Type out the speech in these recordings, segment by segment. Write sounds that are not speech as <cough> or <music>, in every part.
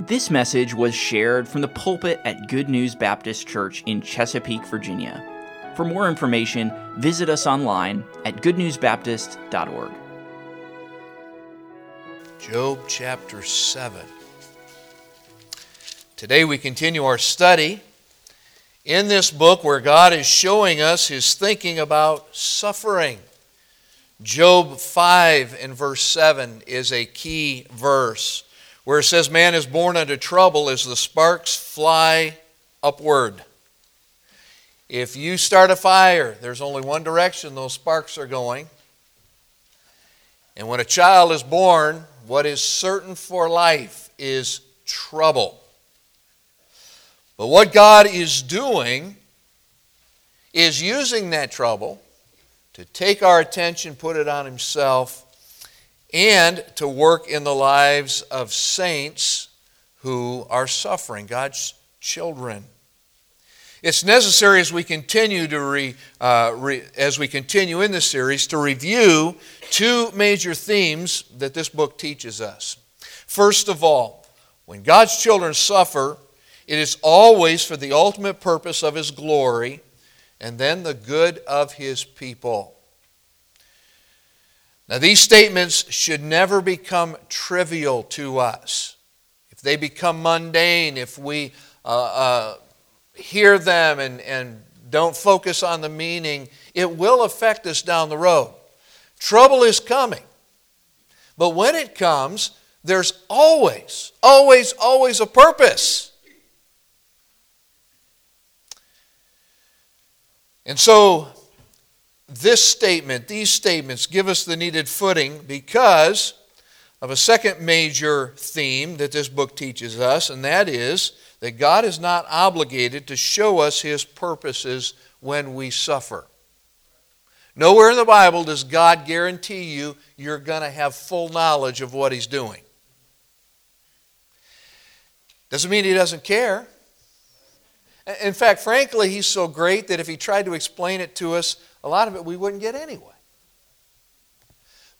This message was shared from the pulpit at Good News Baptist Church in Chesapeake, Virginia. For more information, visit us online at goodnewsbaptist.org. Job chapter 7. Today we continue our study in this book where God is showing us his thinking about suffering. Job 5 and verse 7 is a key verse where it says, Man is born unto trouble as the sparks fly upward. If you start a fire, there's only one direction those sparks are going. And when a child is born, what is certain for life is trouble. But what God is doing is using that trouble to take our attention, put it on Himself, and to work in the lives of saints who are suffering, God's children. It's necessary as we continue to re, uh, re, as we continue in this series to review two major themes that this book teaches us. First of all, when God's children suffer, it is always for the ultimate purpose of His glory and then the good of His people. Now, these statements should never become trivial to us. If they become mundane, if we uh, uh, hear them and, and don't focus on the meaning, it will affect us down the road. Trouble is coming. But when it comes, there's always, always, always a purpose. And so this statement, these statements, give us the needed footing because of a second major theme that this book teaches us, and that is that God is not obligated to show us His purposes when we suffer. Nowhere in the Bible does God guarantee you you're going to have full knowledge of what He's doing. Doesn't mean He doesn't care. In fact, frankly, He's so great that if He tried to explain it to us, a lot of it we wouldn't get anyway.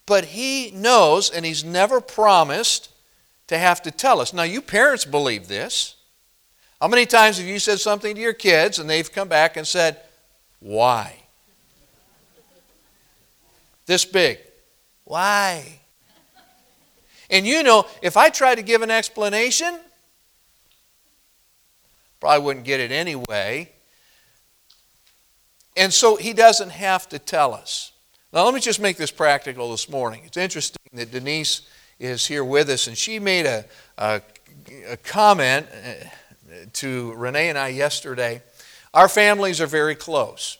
But He knows, and He's never promised to have to tell us. Now, you parents believe this. How many times have you said something to your kids and they've come back and said, Why? This big. Why? And you know, if I try to give an explanation, probably wouldn't get it anyway. And so he doesn't have to tell us. Now, let me just make this practical this morning. It's interesting that Denise is here with us, and she made a, a, a comment uh, to Renee and I yesterday. Our families are very close.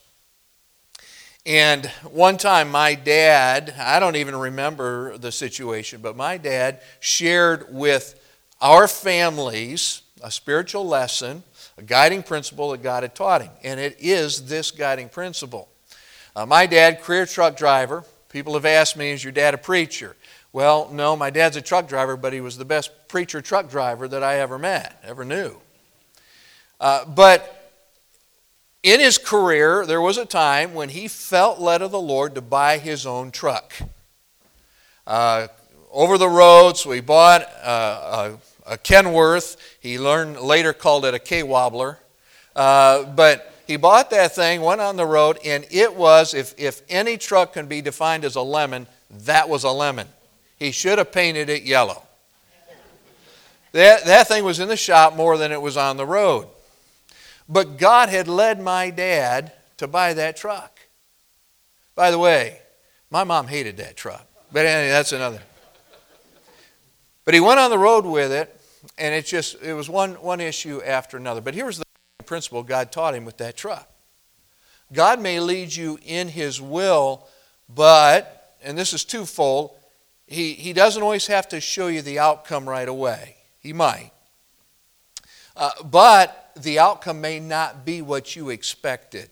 And one time, my dad, I don't even remember the situation, but my dad shared with our families a spiritual lesson a guiding principle that God had taught him. And it is this guiding principle. Uh, my dad, career truck driver, people have asked me, is your dad a preacher? Well, no, my dad's a truck driver, but he was the best preacher truck driver that I ever met, ever knew. Uh, but in his career, there was a time when he felt led of the Lord to buy his own truck. Uh, over the road, so he bought uh, a a Kenworth. He learned later called it a K wobbler. Uh, but he bought that thing, went on the road, and it was, if, if any truck can be defined as a lemon, that was a lemon. He should have painted it yellow. That, that thing was in the shop more than it was on the road. But God had led my dad to buy that truck. By the way, my mom hated that truck. But anyway, that's another. But he went on the road with it, and it just it was one one issue after another. But here's the principle God taught him with that truck. God may lead you in His will, but and this is twofold. He he doesn't always have to show you the outcome right away. He might, uh, but the outcome may not be what you expected.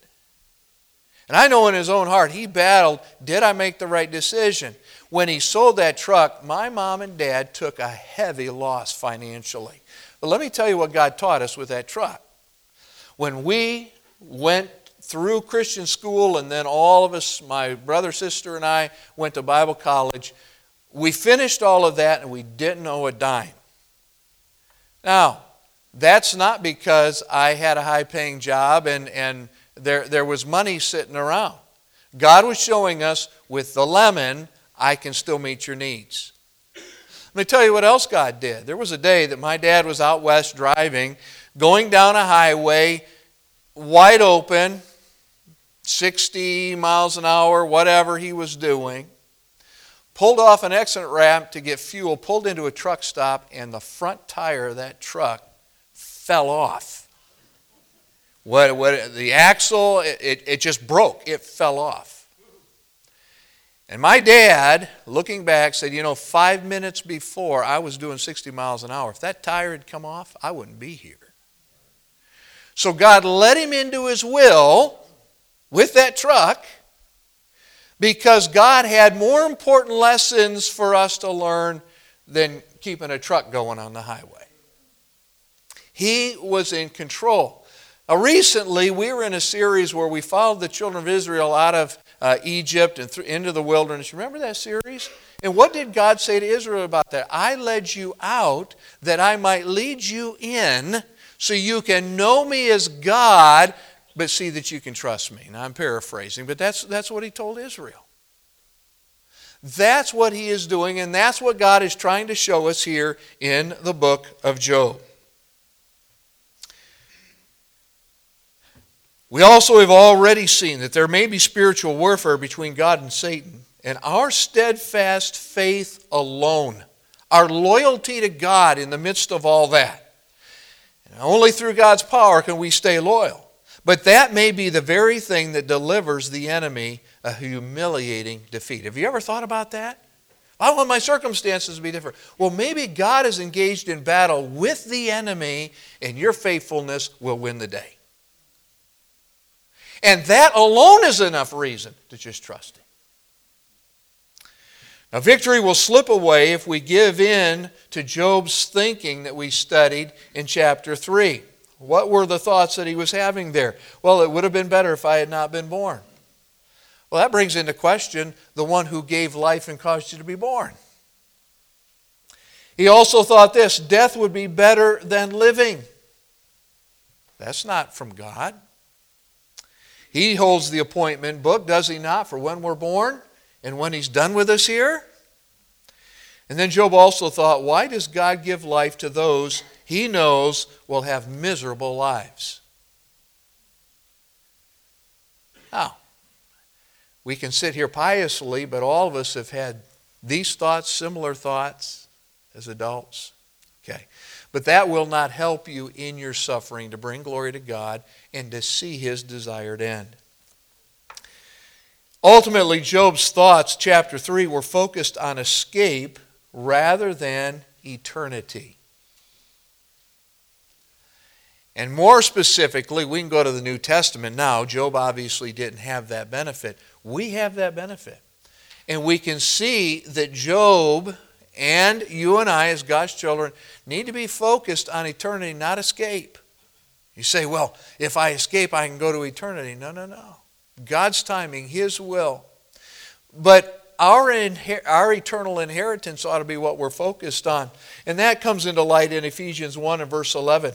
And I know in his own heart, he battled did I make the right decision? When he sold that truck, my mom and dad took a heavy loss financially. But let me tell you what God taught us with that truck. When we went through Christian school, and then all of us, my brother, sister, and I, went to Bible college, we finished all of that and we didn't owe a dime. Now, that's not because I had a high paying job and, and there, there was money sitting around. God was showing us with the lemon, I can still meet your needs. Let me tell you what else God did. There was a day that my dad was out west driving, going down a highway, wide open, 60 miles an hour, whatever he was doing. Pulled off an exit ramp to get fuel, pulled into a truck stop, and the front tire of that truck fell off. What, what, the axle, it, it, it just broke. It fell off. And my dad, looking back, said, You know, five minutes before I was doing 60 miles an hour. If that tire had come off, I wouldn't be here. So God let him into his will with that truck because God had more important lessons for us to learn than keeping a truck going on the highway. He was in control. Now, recently, we were in a series where we followed the children of Israel out of uh, Egypt and into the wilderness. Remember that series? And what did God say to Israel about that? I led you out that I might lead you in so you can know me as God, but see that you can trust me. Now, I'm paraphrasing, but that's, that's what he told Israel. That's what he is doing, and that's what God is trying to show us here in the book of Job. We also have already seen that there may be spiritual warfare between God and Satan, and our steadfast faith alone, our loyalty to God in the midst of all that. And only through God's power can we stay loyal. But that may be the very thing that delivers the enemy a humiliating defeat. Have you ever thought about that? I want my circumstances to be different. Well, maybe God is engaged in battle with the enemy, and your faithfulness will win the day. And that alone is enough reason to just trust Him. Now, victory will slip away if we give in to Job's thinking that we studied in chapter 3. What were the thoughts that he was having there? Well, it would have been better if I had not been born. Well, that brings into question the one who gave life and caused you to be born. He also thought this death would be better than living. That's not from God. He holds the appointment book, does he not, for when we're born and when he's done with us here? And then Job also thought, why does God give life to those he knows will have miserable lives. Now, we can sit here piously, but all of us have had these thoughts, similar thoughts as adults. Okay. But that will not help you in your suffering to bring glory to God and to see his desired end. Ultimately, Job's thoughts, chapter 3, were focused on escape rather than eternity. And more specifically, we can go to the New Testament now. Job obviously didn't have that benefit. We have that benefit. And we can see that Job and you and I, as God's children, need to be focused on eternity, not escape. You say, well, if I escape, I can go to eternity. No, no, no. God's timing, His will. But our, inher- our eternal inheritance ought to be what we're focused on. And that comes into light in Ephesians 1 and verse 11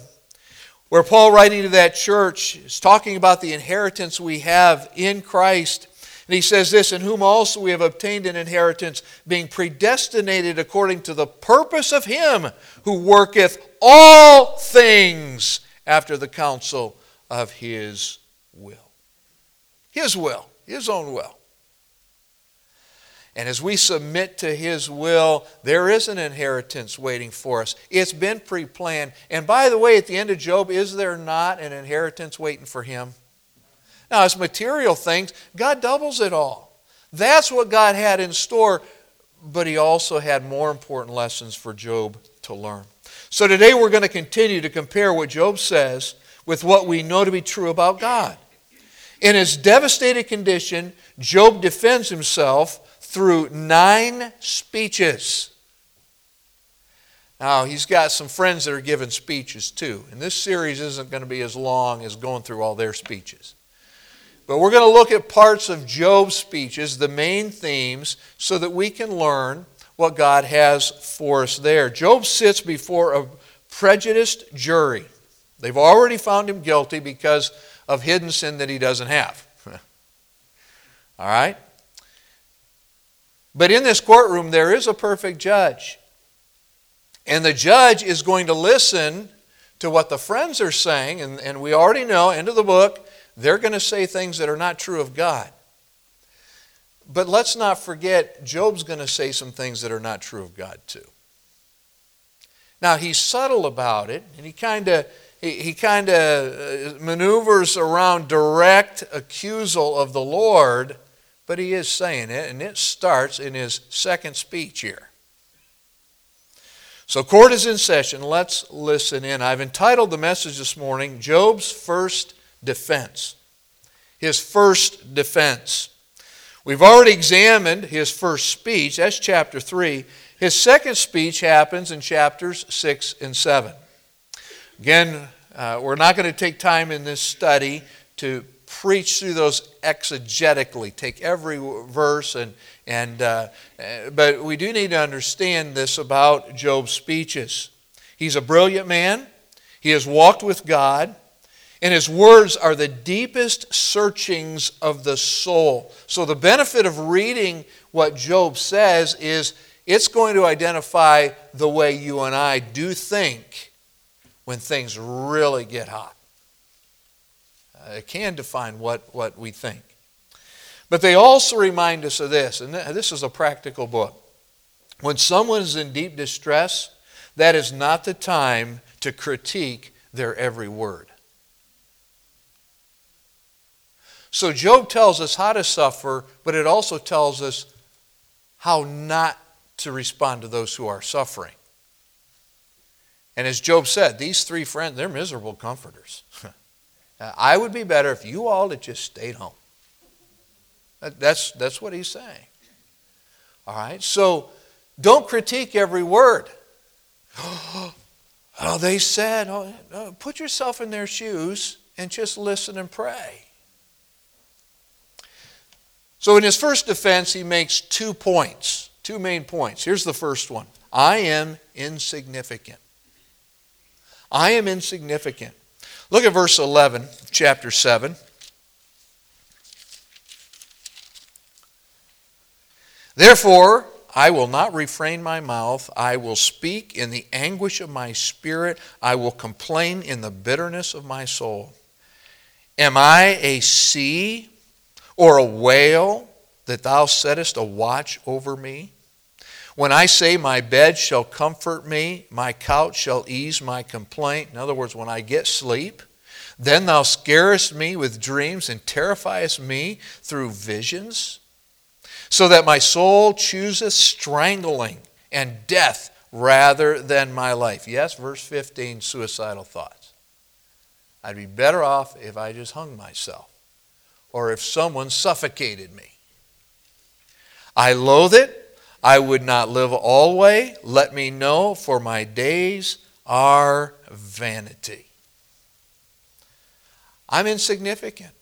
where Paul, writing to that church, is talking about the inheritance we have in Christ. And he says this In whom also we have obtained an inheritance, being predestinated according to the purpose of Him who worketh all things after the counsel of His will. His will, His own will. And as we submit to His will, there is an inheritance waiting for us. It's been pre planned. And by the way, at the end of Job, is there not an inheritance waiting for him? Now, as material things, God doubles it all. That's what God had in store, but He also had more important lessons for Job to learn. So today we're going to continue to compare what Job says with what we know to be true about God. In his devastated condition, Job defends himself through nine speeches. Now, he's got some friends that are giving speeches too. And this series isn't going to be as long as going through all their speeches. But we're going to look at parts of Job's speeches, the main themes, so that we can learn what God has for us there. Job sits before a prejudiced jury. They've already found him guilty because of hidden sin that he doesn't have. <laughs> All right? But in this courtroom, there is a perfect judge. And the judge is going to listen to what the friends are saying, and, and we already know, end of the book, they're going to say things that are not true of God. But let's not forget, Job's going to say some things that are not true of God, too. Now, he's subtle about it, and he kind of he, he kind of uh, maneuvers around direct accusal of the Lord, but he is saying it, and it starts in his second speech here. So, court is in session. Let's listen in. I've entitled the message this morning Job's First Defense. His first defense. We've already examined his first speech, that's chapter 3. His second speech happens in chapters 6 and 7. Again, uh, we're not going to take time in this study to preach through those exegetically, take every verse and and uh, uh, but we do need to understand this about Job's speeches. He's a brilliant man. He has walked with God. And his words are the deepest searchings of the soul. So, the benefit of reading what Job says is it's going to identify the way you and I do think when things really get hot. Uh, it can define what, what we think. But they also remind us of this, and this is a practical book. When someone is in deep distress, that is not the time to critique their every word. So Job tells us how to suffer, but it also tells us how not to respond to those who are suffering. And as Job said, these three friends, they're miserable comforters. <laughs> I would be better if you all had just stayed home. That's, that's what he's saying. All right? So don't critique every word. <gasps> oh, they said, oh, uh, put yourself in their shoes and just listen and pray. So, in his first defense, he makes two points, two main points. Here's the first one I am insignificant. I am insignificant. Look at verse 11, chapter 7. Therefore, I will not refrain my mouth. I will speak in the anguish of my spirit. I will complain in the bitterness of my soul. Am I a sea or a whale that thou settest a watch over me? When I say, My bed shall comfort me, my couch shall ease my complaint. In other words, when I get sleep, then thou scarest me with dreams and terrifiest me through visions, so that my soul chooseth strangling and death rather than my life. Yes, verse 15, suicidal thoughts. I'd be better off if I just hung myself or if someone suffocated me. I loathe it. I would not live always. Let me know, for my days are vanity. I'm insignificant,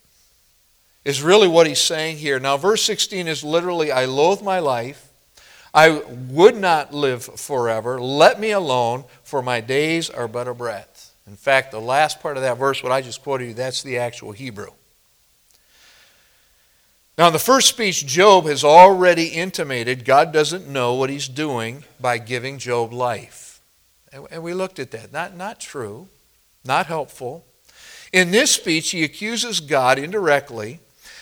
is really what he's saying here. Now, verse 16 is literally I loathe my life. I would not live forever. Let me alone, for my days are but a breath. In fact, the last part of that verse, what I just quoted you, that's the actual Hebrew. Now, in the first speech, Job has already intimated God doesn't know what he's doing by giving Job life. And we looked at that. Not, not true, not helpful. In this speech, he accuses God indirectly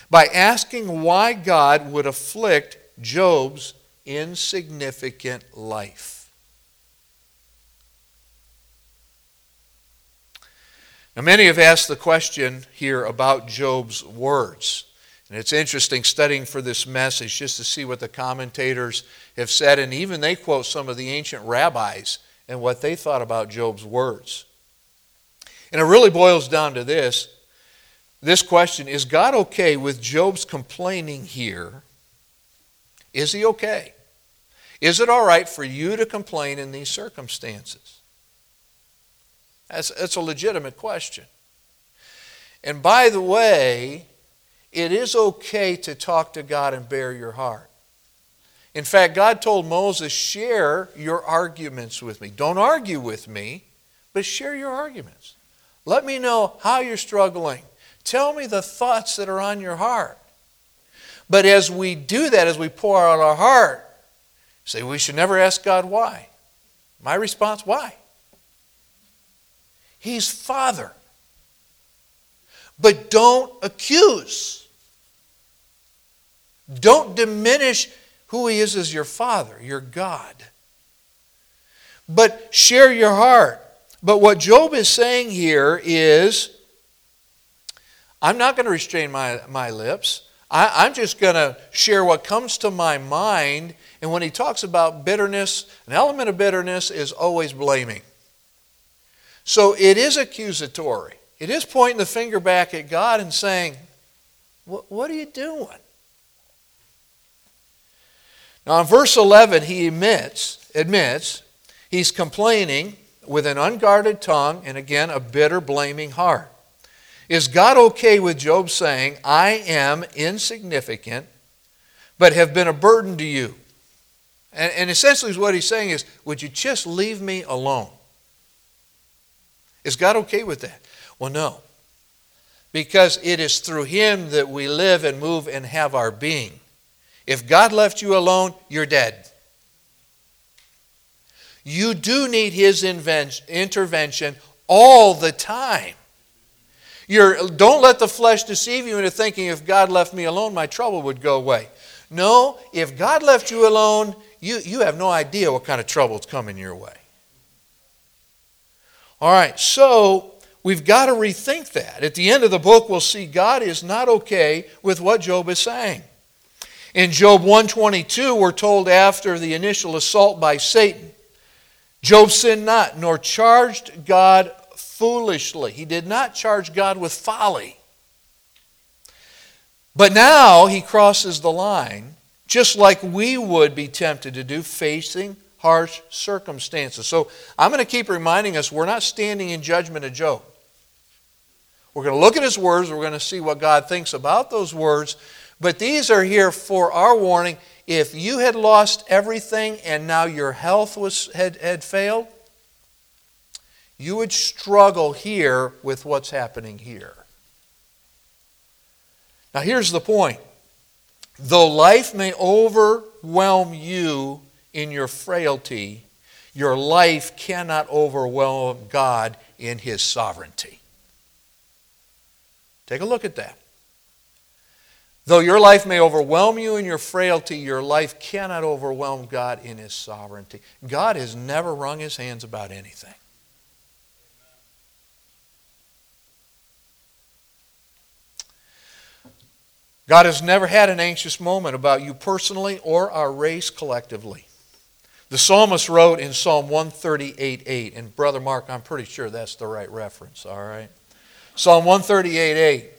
by asking why God would afflict Job's insignificant life. Now, many have asked the question here about Job's words. And it's interesting studying for this message just to see what the commentators have said, and even they quote some of the ancient rabbis and what they thought about Job's words. And it really boils down to this this question Is God okay with Job's complaining here? Is he okay? Is it all right for you to complain in these circumstances? That's, that's a legitimate question. And by the way, it is okay to talk to God and bare your heart. In fact, God told Moses, share your arguments with me. Don't argue with me, but share your arguments. Let me know how you're struggling. Tell me the thoughts that are on your heart. But as we do that, as we pour out our heart, say we should never ask God why. My response, why? He's Father. But don't accuse. Don't diminish who He is as your Father, your God. But share your heart. But what Job is saying here is I'm not going to restrain my, my lips. I, I'm just going to share what comes to my mind. And when he talks about bitterness, an element of bitterness is always blaming. So it is accusatory. It is pointing the finger back at God and saying, What are you doing? Now, in verse 11, he admits, admits he's complaining with an unguarded tongue and again a bitter, blaming heart. Is God okay with Job saying, I am insignificant, but have been a burden to you? And, and essentially, what he's saying is, Would you just leave me alone? Is God okay with that? Well, no. Because it is through Him that we live and move and have our being. If God left you alone, you're dead. You do need His intervention all the time. You're, don't let the flesh deceive you into thinking if God left me alone, my trouble would go away. No, if God left you alone, you, you have no idea what kind of trouble is coming your way. All right, so we've got to rethink that. At the end of the book, we'll see God is not okay with what Job is saying. In Job 122, we're told after the initial assault by Satan, Job sinned not, nor charged God foolishly. He did not charge God with folly. But now he crosses the line, just like we would be tempted to do, facing harsh circumstances. So I'm going to keep reminding us we're not standing in judgment of Job. We're going to look at his words, we're going to see what God thinks about those words, but these are here for our warning. If you had lost everything and now your health was, had, had failed, you would struggle here with what's happening here. Now, here's the point. Though life may overwhelm you in your frailty, your life cannot overwhelm God in His sovereignty. Take a look at that. Though your life may overwhelm you in your frailty, your life cannot overwhelm God in His sovereignty. God has never wrung His hands about anything. God has never had an anxious moment about you personally or our race collectively. The psalmist wrote in Psalm 138 8, and Brother Mark, I'm pretty sure that's the right reference, all right? Psalm 138 8.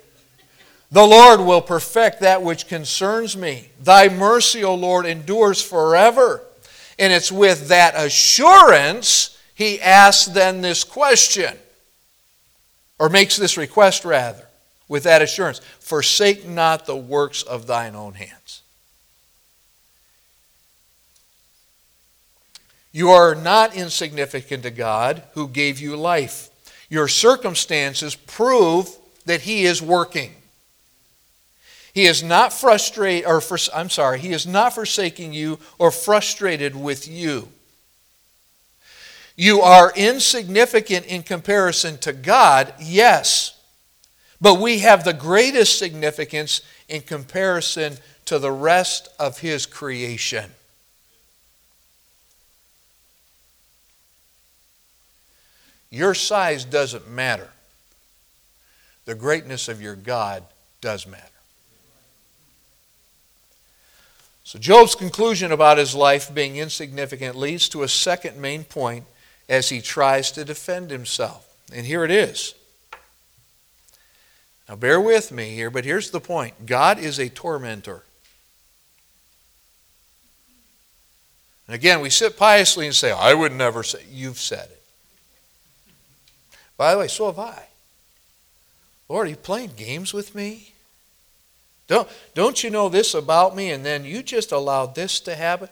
The Lord will perfect that which concerns me. Thy mercy, O Lord, endures forever. And it's with that assurance he asks then this question, or makes this request rather, with that assurance Forsake not the works of thine own hands. You are not insignificant to God who gave you life. Your circumstances prove that He is working. He is not frustrated, or for, I'm sorry, He is not forsaking you or frustrated with you. You are insignificant in comparison to God, yes, but we have the greatest significance in comparison to the rest of His creation. Your size doesn't matter. The greatness of your God does matter. So, Job's conclusion about his life being insignificant leads to a second main point as he tries to defend himself. And here it is. Now, bear with me here, but here's the point God is a tormentor. And again, we sit piously and say, I would never say, you've said it. By the way, so have I. Lord, are you playing games with me? Don't, don't you know this about me and then you just allowed this to happen?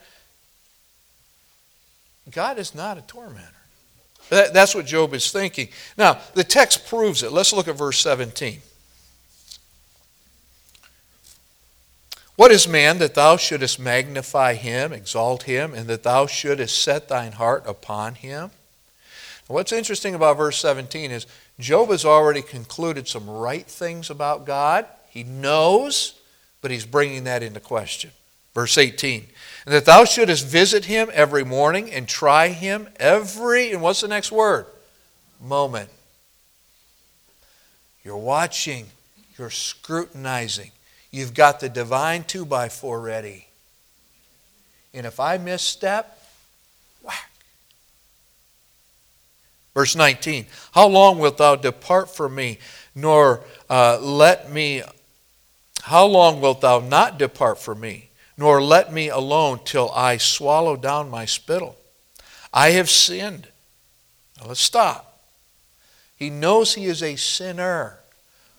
God is not a tormentor. That, that's what Job is thinking. Now, the text proves it. Let's look at verse 17. What is man that thou shouldest magnify him, exalt him, and that thou shouldest set thine heart upon him? What's interesting about verse 17 is Job has already concluded some right things about God. He knows, but he's bringing that into question. Verse 18, and that thou shouldest visit him every morning and try him every, and what's the next word? Moment. You're watching, you're scrutinizing, You've got the divine 2 by 4 ready. And if I misstep, whack. Verse 19 How long wilt thou depart from me, nor uh, let me, how long wilt thou not depart from me, nor let me alone till I swallow down my spittle? I have sinned. Now let's stop. He knows he is a sinner.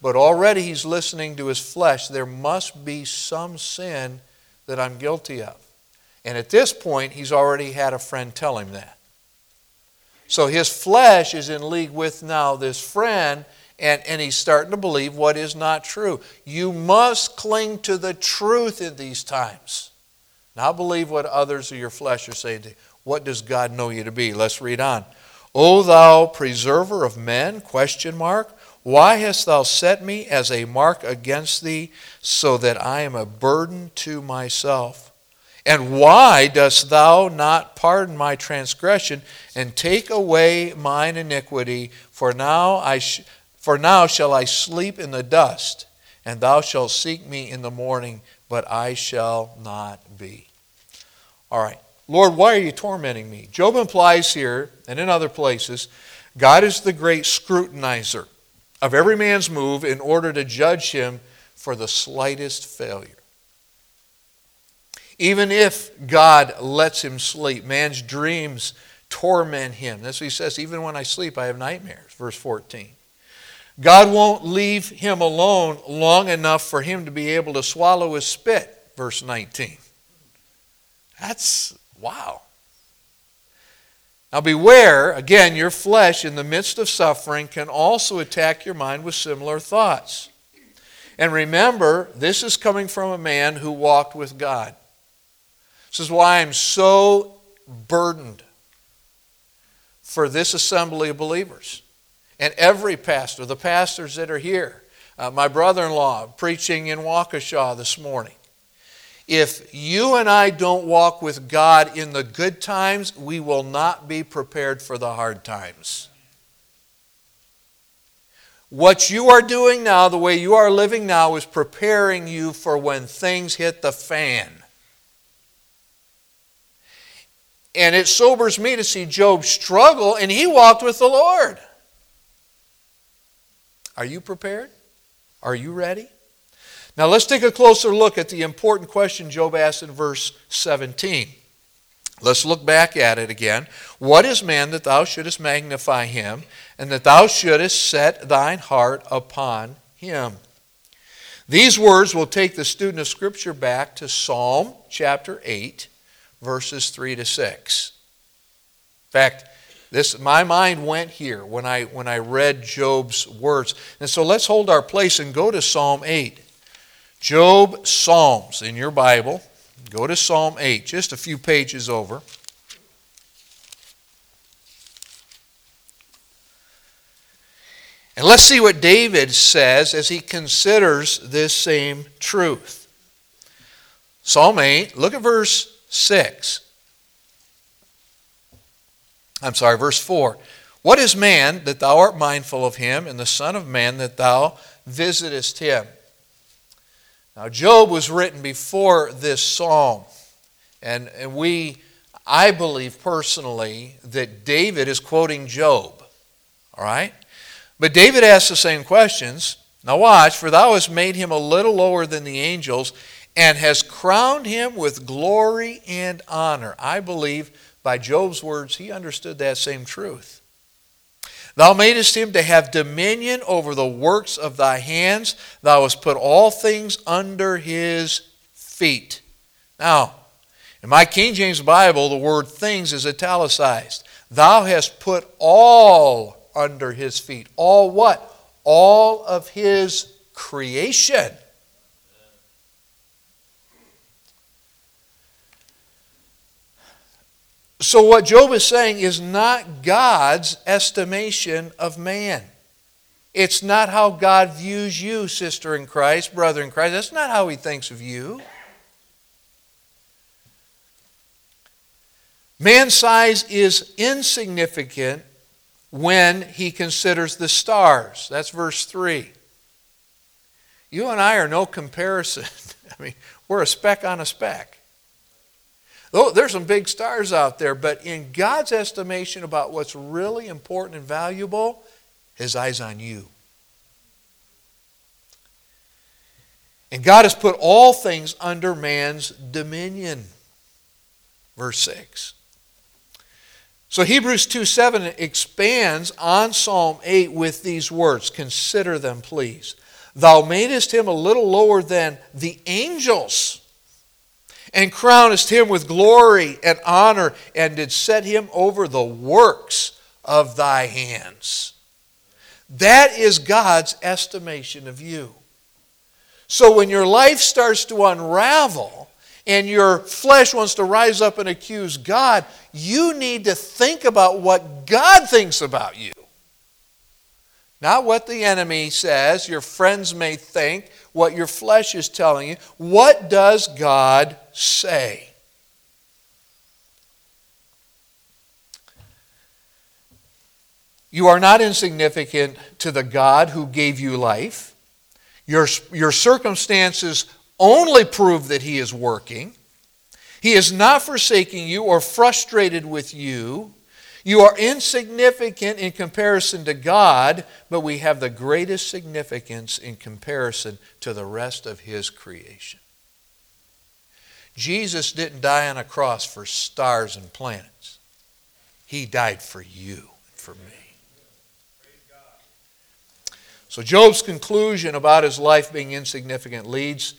But already he's listening to his flesh. There must be some sin that I'm guilty of. And at this point, he's already had a friend tell him that. So his flesh is in league with now this friend, and, and he's starting to believe what is not true. You must cling to the truth in these times. Not believe what others of your flesh are saying to you. What does God know you to be? Let's read on. O thou preserver of men? Question mark. Why hast thou set me as a mark against thee, so that I am a burden to myself? And why dost thou not pardon my transgression and take away mine iniquity? For now, I sh- for now shall I sleep in the dust, and thou shalt seek me in the morning, but I shall not be. All right. Lord, why are you tormenting me? Job implies here, and in other places, God is the great scrutinizer of every man's move in order to judge him for the slightest failure. Even if God lets him sleep, man's dreams torment him. That's what he says, even when I sleep, I have nightmares. Verse 14. God won't leave him alone long enough for him to be able to swallow his spit. Verse 19. That's wow. Now, beware, again, your flesh in the midst of suffering can also attack your mind with similar thoughts. And remember, this is coming from a man who walked with God. This is why I'm so burdened for this assembly of believers. And every pastor, the pastors that are here, uh, my brother in law preaching in Waukesha this morning, if you and I don't walk with God in the good times, we will not be prepared for the hard times. What you are doing now, the way you are living now, is preparing you for when things hit the fan. And it sobers me to see Job struggle, and he walked with the Lord. Are you prepared? Are you ready? Now let's take a closer look at the important question Job asked in verse 17. Let's look back at it again. What is man that thou shouldest magnify him, and that thou shouldest set thine heart upon him? These words will take the student of Scripture back to Psalm chapter 8, verses 3 to 6. In fact, this, my mind went here when I, when I read Job's words. And so let's hold our place and go to Psalm 8. Job Psalms in your Bible. Go to Psalm 8, just a few pages over. And let's see what David says as he considers this same truth. Psalm 8, look at verse 6. I'm sorry, verse 4. What is man that thou art mindful of him, and the Son of Man that thou visitest him? Now, Job was written before this psalm, and, and we, I believe personally, that David is quoting Job. All right? But David asks the same questions. Now, watch, for thou hast made him a little lower than the angels, and has crowned him with glory and honor. I believe by Job's words, he understood that same truth. Thou madest him to have dominion over the works of thy hands. Thou hast put all things under his feet. Now, in my King James Bible, the word things is italicized. Thou hast put all under his feet. All what? All of his creation. So, what Job is saying is not God's estimation of man. It's not how God views you, sister in Christ, brother in Christ. That's not how he thinks of you. Man's size is insignificant when he considers the stars. That's verse 3. You and I are no comparison. <laughs> I mean, we're a speck on a speck. Oh, there's some big stars out there, but in God's estimation about what's really important and valuable, his eyes on you. And God has put all things under man's dominion. Verse 6. So Hebrews 2 7 expands on Psalm 8 with these words. Consider them, please. Thou madest him a little lower than the angels, and crownest him with glory and honor, and did set him over the works of thy hands. That is God's estimation of you. So when your life starts to unravel, and your flesh wants to rise up and accuse God, you need to think about what God thinks about you. Not what the enemy says, your friends may think, what your flesh is telling you. What does God say? You are not insignificant to the God who gave you life. Your, your circumstances only prove that He is working. He is not forsaking you or frustrated with you. You are insignificant in comparison to God, but we have the greatest significance in comparison to the rest of His creation. Jesus didn't die on a cross for stars and planets, He died for you and for me. So, Job's conclusion about his life being insignificant leads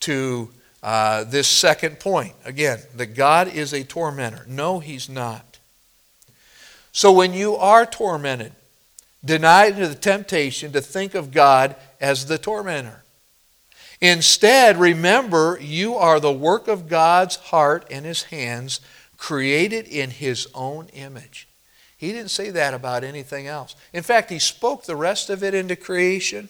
to uh, this second point. Again, that God is a tormentor. No, he's not. So when you are tormented, deny the temptation to think of God as the tormentor. Instead, remember you are the work of God's heart and his hands, created in his own image. He didn't say that about anything else. In fact, he spoke the rest of it into creation.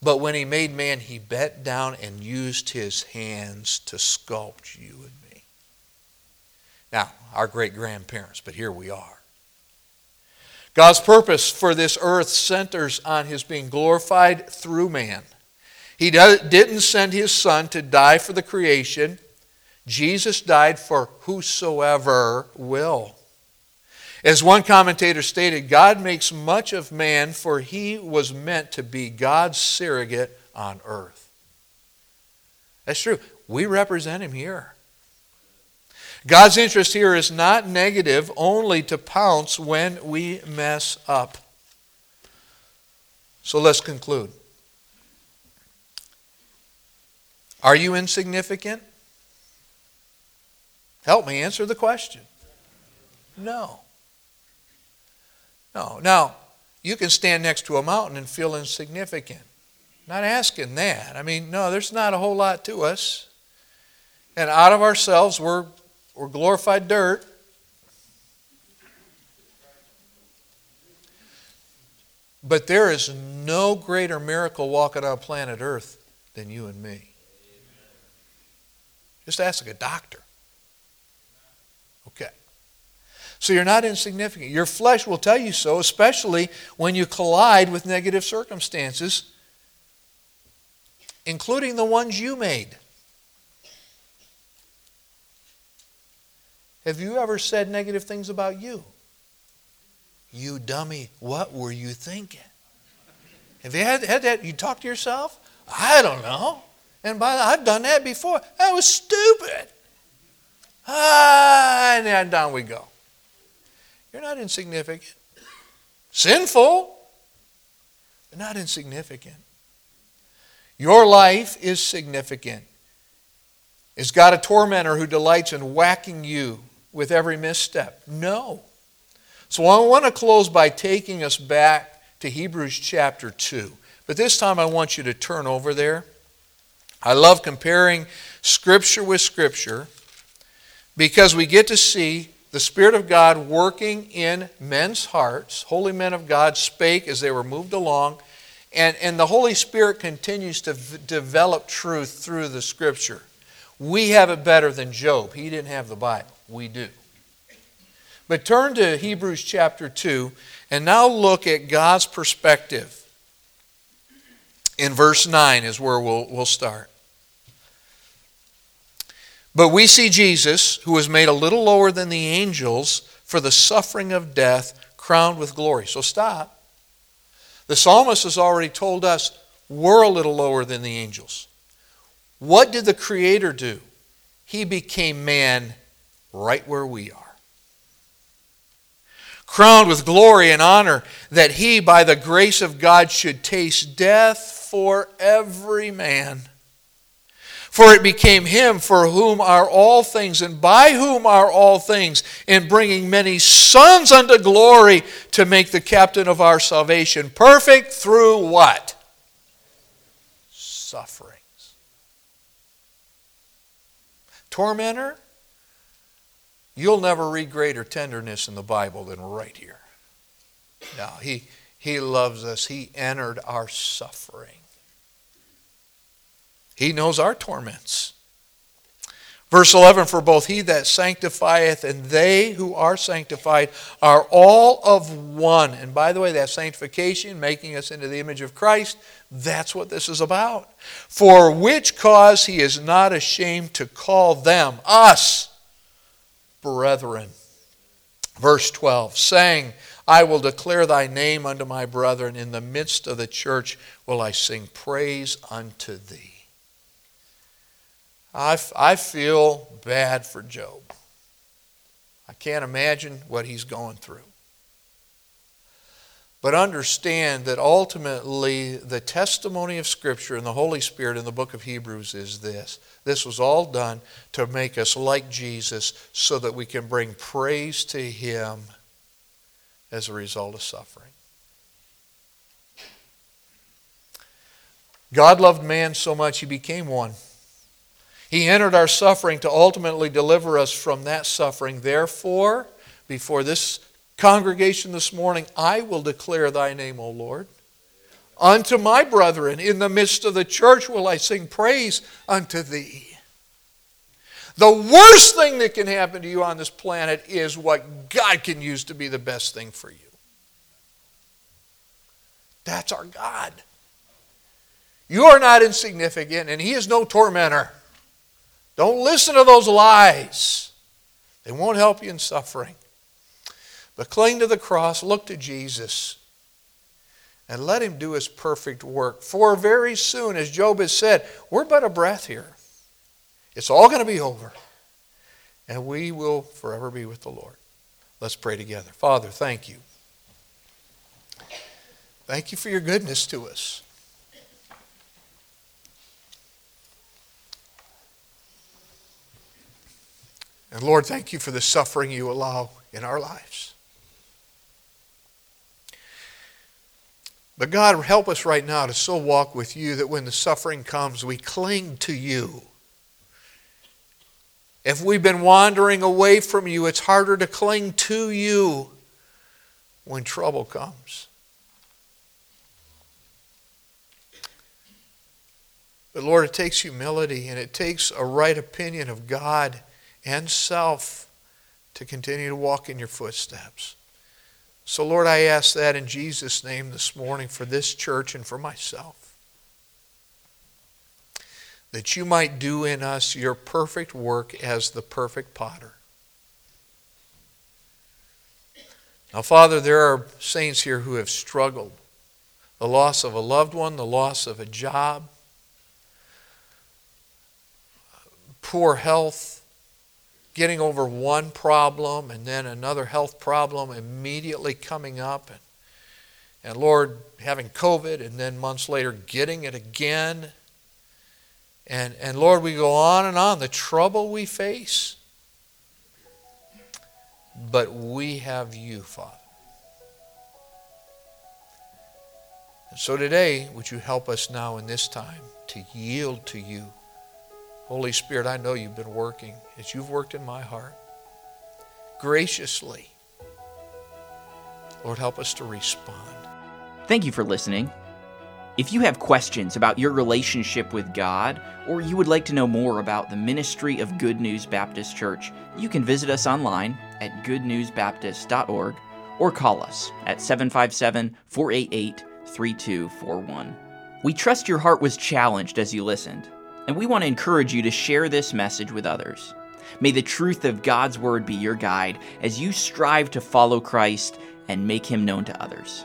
But when he made man, he bent down and used his hands to sculpt you. Now, our great grandparents, but here we are. God's purpose for this earth centers on his being glorified through man. He didn't send his son to die for the creation. Jesus died for whosoever will. As one commentator stated, God makes much of man, for he was meant to be God's surrogate on earth. That's true. We represent him here. God's interest here is not negative, only to pounce when we mess up. So let's conclude. Are you insignificant? Help me answer the question. No. No. Now, you can stand next to a mountain and feel insignificant. Not asking that. I mean, no, there's not a whole lot to us. And out of ourselves, we're, we're glorified dirt. But there is no greater miracle walking on planet Earth than you and me. Just ask a doctor. Okay. So you're not insignificant. Your flesh will tell you so, especially when you collide with negative circumstances, including the ones you made. Have you ever said negative things about you? You dummy, what were you thinking? Have you had, had that? You talk to yourself? I don't know. And by the, I've done that before. That was stupid. Ah, and down we go. You're not insignificant. Sinful, but not insignificant. Your life is significant. Is God a tormentor who delights in whacking you with every misstep? No. So I want to close by taking us back to Hebrews chapter 2. But this time I want you to turn over there. I love comparing Scripture with Scripture because we get to see the Spirit of God working in men's hearts. Holy men of God spake as they were moved along, and, and the Holy Spirit continues to v- develop truth through the Scripture. We have it better than Job. He didn't have the Bible. We do. But turn to Hebrews chapter 2 and now look at God's perspective. In verse 9 is where we'll, we'll start. But we see Jesus, who was made a little lower than the angels for the suffering of death, crowned with glory. So stop. The psalmist has already told us we're a little lower than the angels. What did the Creator do? He became man right where we are. Crowned with glory and honor, that he, by the grace of God, should taste death for every man. For it became him for whom are all things, and by whom are all things, in bringing many sons unto glory to make the captain of our salvation perfect through what? Sufferings. Tormentor? You'll never read greater tenderness in the Bible than right here. No, he, he loves us. He entered our suffering. He knows our torments. Verse 11 For both he that sanctifieth and they who are sanctified are all of one. And by the way, that sanctification, making us into the image of Christ, that's what this is about. For which cause he is not ashamed to call them, us, brethren. Verse 12, saying, I will declare thy name unto my brethren. In the midst of the church will I sing praise unto thee. I, I feel bad for Job. I can't imagine what he's going through. But understand that ultimately the testimony of Scripture and the Holy Spirit in the book of Hebrews is this. This was all done to make us like Jesus so that we can bring praise to Him as a result of suffering. God loved man so much, He became one. He entered our suffering to ultimately deliver us from that suffering. Therefore, before this congregation this morning, I will declare thy name, O Lord. Unto my brethren, in the midst of the church, will I sing praise unto thee. The worst thing that can happen to you on this planet is what God can use to be the best thing for you. That's our God. You are not insignificant, and He is no tormentor. Don't listen to those lies. They won't help you in suffering. But cling to the cross, look to Jesus, and let him do his perfect work. For very soon, as Job has said, we're but a breath here. It's all going to be over. And we will forever be with the Lord. Let's pray together. Father, thank you. Thank you for your goodness to us. And Lord, thank you for the suffering you allow in our lives. But God, help us right now to so walk with you that when the suffering comes, we cling to you. If we've been wandering away from you, it's harder to cling to you when trouble comes. But Lord, it takes humility and it takes a right opinion of God and self to continue to walk in your footsteps. So, Lord, I ask that in Jesus' name this morning for this church and for myself. That you might do in us your perfect work as the perfect potter. Now, Father, there are saints here who have struggled. The loss of a loved one, the loss of a job, poor health, getting over one problem and then another health problem immediately coming up. And, and Lord, having COVID and then months later getting it again. And, and Lord, we go on and on, the trouble we face. But we have you, Father. And so today, would you help us now in this time to yield to you? Holy Spirit, I know you've been working as you've worked in my heart graciously. Lord, help us to respond. Thank you for listening. If you have questions about your relationship with God, or you would like to know more about the ministry of Good News Baptist Church, you can visit us online at goodnewsbaptist.org or call us at 757 488 3241. We trust your heart was challenged as you listened, and we want to encourage you to share this message with others. May the truth of God's Word be your guide as you strive to follow Christ and make him known to others.